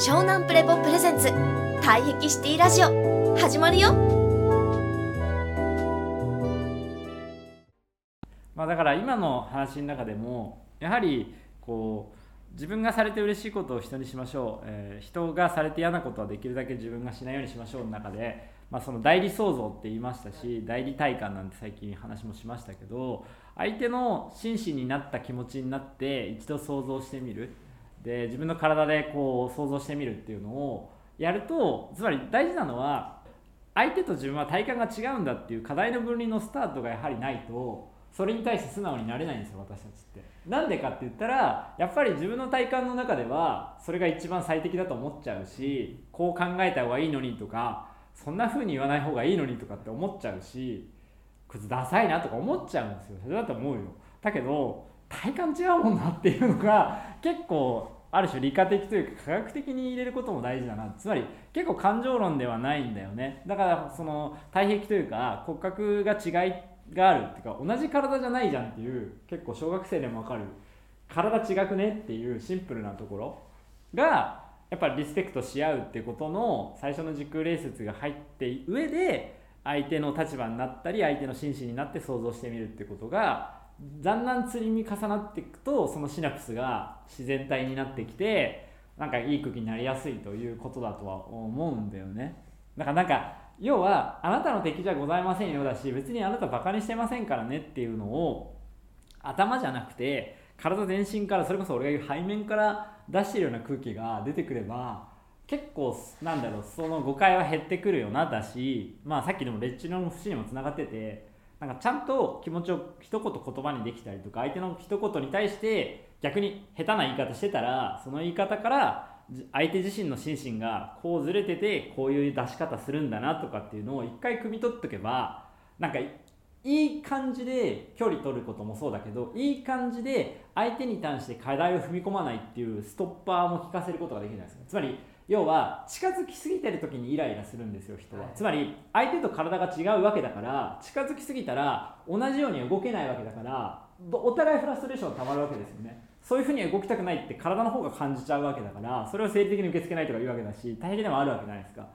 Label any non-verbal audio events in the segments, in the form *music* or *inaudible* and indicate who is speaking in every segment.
Speaker 1: 湘南プレポプレゼンツ。退癖シティラジオ。始まるよ。
Speaker 2: まあだから今の話の中でもやはりこう自分がされて嬉しいことを人にしましょう、えー人がされて嫌なことはできるだけ自分がしないようにしましょうの中で、まあ、その代理創造って言いましたし代理体感なんて最近話もしましたけど相手の真摯になった気持ちになって一度想像してみる。で自分の体でこう想像してみるっていうのをやるとつまり大事なのは相手と自分は体感が違うんだっていう課題の分離のスタートがやはりないとそれに対して素直になれないんですよ私たちって。なんでかって言ったらやっぱり自分の体感の中ではそれが一番最適だと思っちゃうしこう考えた方がいいのにとかそんな風に言わない方がいいのにとかって思っちゃうしこいつダサいなとか思っちゃうんですよ。それだと思うよ。だけど体感違うもんなっていうのが結構ある種理科的というか科学的に入れることも大事だな。つまり結構感情論ではないんだよね。だからその体壁というか骨格が違いがあるっていうか同じ体じゃないじゃんっていう結構小学生でも分かる。体違くねっていうシンプルなところ。がやっぱりリスペクトし合うってことの最初の時空礼節が入って上で相手の立場になったり相手の真摯になって想像してみるってことがだんだん積み重なっていくとそのシナプスが自然体になってきてなんかいい空気になりやすいということだとは思うんだよね。だからなんか要はあなたの敵じゃございませんよだし別にあなたバカにしてませんからねっていうのを頭じゃなくて体全身からそれこそ俺が言う背面から出してるような空気が出てくれば結構なんだろうその誤解は減ってくるよなだしまあさっきでもレッチの節にもつながっててなんかちゃんと気持ちを一言言葉にできたりとか相手の一言に対して逆に下手な言い方してたらその言い方から相手自身の心身がこうずれててこういう出し方するんだなとかっていうのを一回汲み取っとけばなんかいい感じで距離取ることもそうだけどいい感じで相手に対して課題を踏み込まないっていうストッパーも効かせることができるじゃないですか。つまり要は近づきすぎてる時にイライラするんですよ人は、
Speaker 3: はい。
Speaker 2: つまり相手と体が違うわけだから近づきすぎたら同じようには動けないわけだからどお互いフラストレーションがたまるわけですよね。そういうふうには動きたくないって体の方が感じちゃうわけだからそれを生理的に受け付けないとか言うわけだし大変でもあるわけじゃないですか。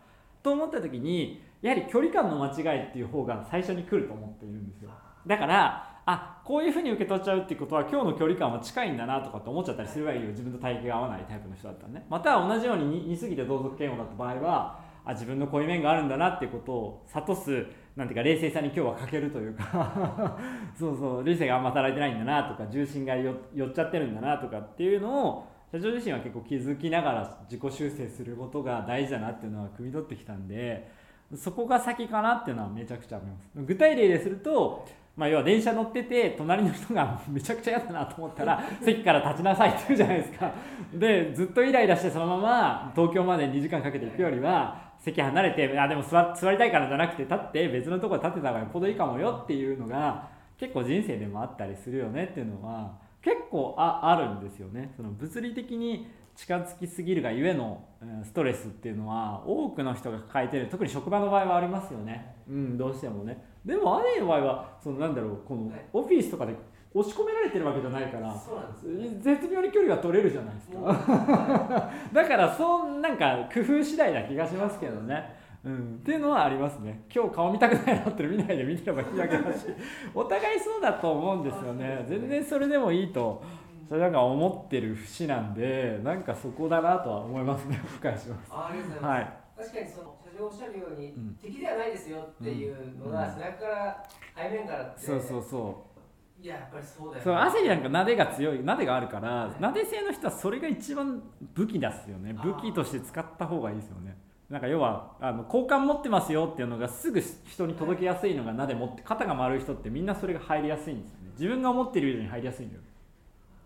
Speaker 2: と思った時にやはり距離感の間違いっていう方が最初に来ると思っているんですよ。だからあこういうふうに受け取っちゃうっていうことは今日の距離感は近いんだなとかって思っちゃったりするわけよ。自分と体型が合わないタイプの人だったらね。または同じように似すぎて同族嫌悪だった場合はあ自分のこういう面があるんだなっていうことを諭すなんていうか冷静さに今日は欠けるというか。*laughs* そうそう。理性があんま働いてないんだなとか重心が寄っちゃってるんだなとかっていうのを社長自身は結構気づきながら自己修正することが大事だなっていうのは汲み取ってきたんでそこが先かなっていうのはめちゃくちゃ思います。具体例ですると、まあ、要は電車乗ってて隣の人が *laughs* めちゃくちゃ嫌だなと思ったら *laughs* 席から立ちなさいって言うじゃないですか。でずっとイライラしてそのまま東京まで2時間かけて行くよりは席離れてあでも座座りたいからじゃなくて立って別のところに立ってた方がよっぽどいいかもよっていうのが結構人生でもあったりするよねっていうのは結構ああるんですよね。その物理的に近づきすぎるがゆえのうんストレスっていうのは多くの人が抱えてる。特に職場の場合はありますよね。うん。どうしてもね。でもアネの場合はそのなんだろうこの
Speaker 3: はい。
Speaker 2: オフィスとかで押し込められてるわけじゃないから
Speaker 3: そうなんですよね。
Speaker 2: 絶妙に距離が取れるじゃないです
Speaker 3: もう
Speaker 2: か *laughs* だからそうなんか工夫次第な気がしますけどね。うん、っていうのはありますね。今日顔見たくないなって見ないで見てればいいだけだし。お互いそうだと思うんですよね。全然それでもいいとそれなんか思ってる節なんでなんかそこだなとは思いますねお返します。
Speaker 3: あありがとうございます、
Speaker 2: はい。
Speaker 3: 確かにその社長おっしゃるように、
Speaker 2: うん。
Speaker 3: 敵ではないですよっていうのが、
Speaker 2: うん。
Speaker 3: 背中から背面からって。
Speaker 2: そうそうそ
Speaker 3: いややっぱりそうだよね
Speaker 2: うそう汗になんか撫でが強い撫でがあるから撫で性の人はそれが一番武器ですよね。武器として使った方がいいですよね。なんか要はあの交換持ってますよっていうのがすぐ人に届けやすいのが撫で持って肩が丸い人ってみんなそれが入りやすいんですよね。自分が思ってる以上に入りやすいんだよ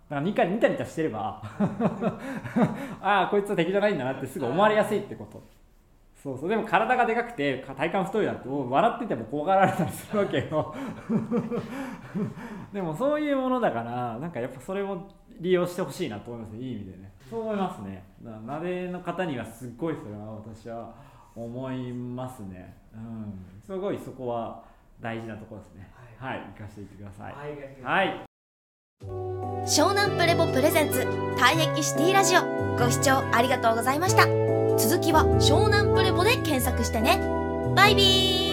Speaker 2: だからニカニタニタしてれば *laughs* ああこいつは敵じゃないんだなってすぐ思われやすいってこと。そうそう。でも体がでかくて体幹太いだと笑ってても怖がられたりするわけよ。*laughs* でもそういうものだからなんかやっぱそれも利用してほしいなと思いますね。いい意味でね。そう思いますね。なでの方にはすっごいそれは私は思いますね。うん。すごいそこは大事なところですね。はい、行かせていってください。
Speaker 3: はい、はい。
Speaker 2: はい
Speaker 1: 湘南プレボプレゼンツ退役シティラジオ。ご視聴ありがとうございました。続きは湘南プレボで検索してね。バイビー。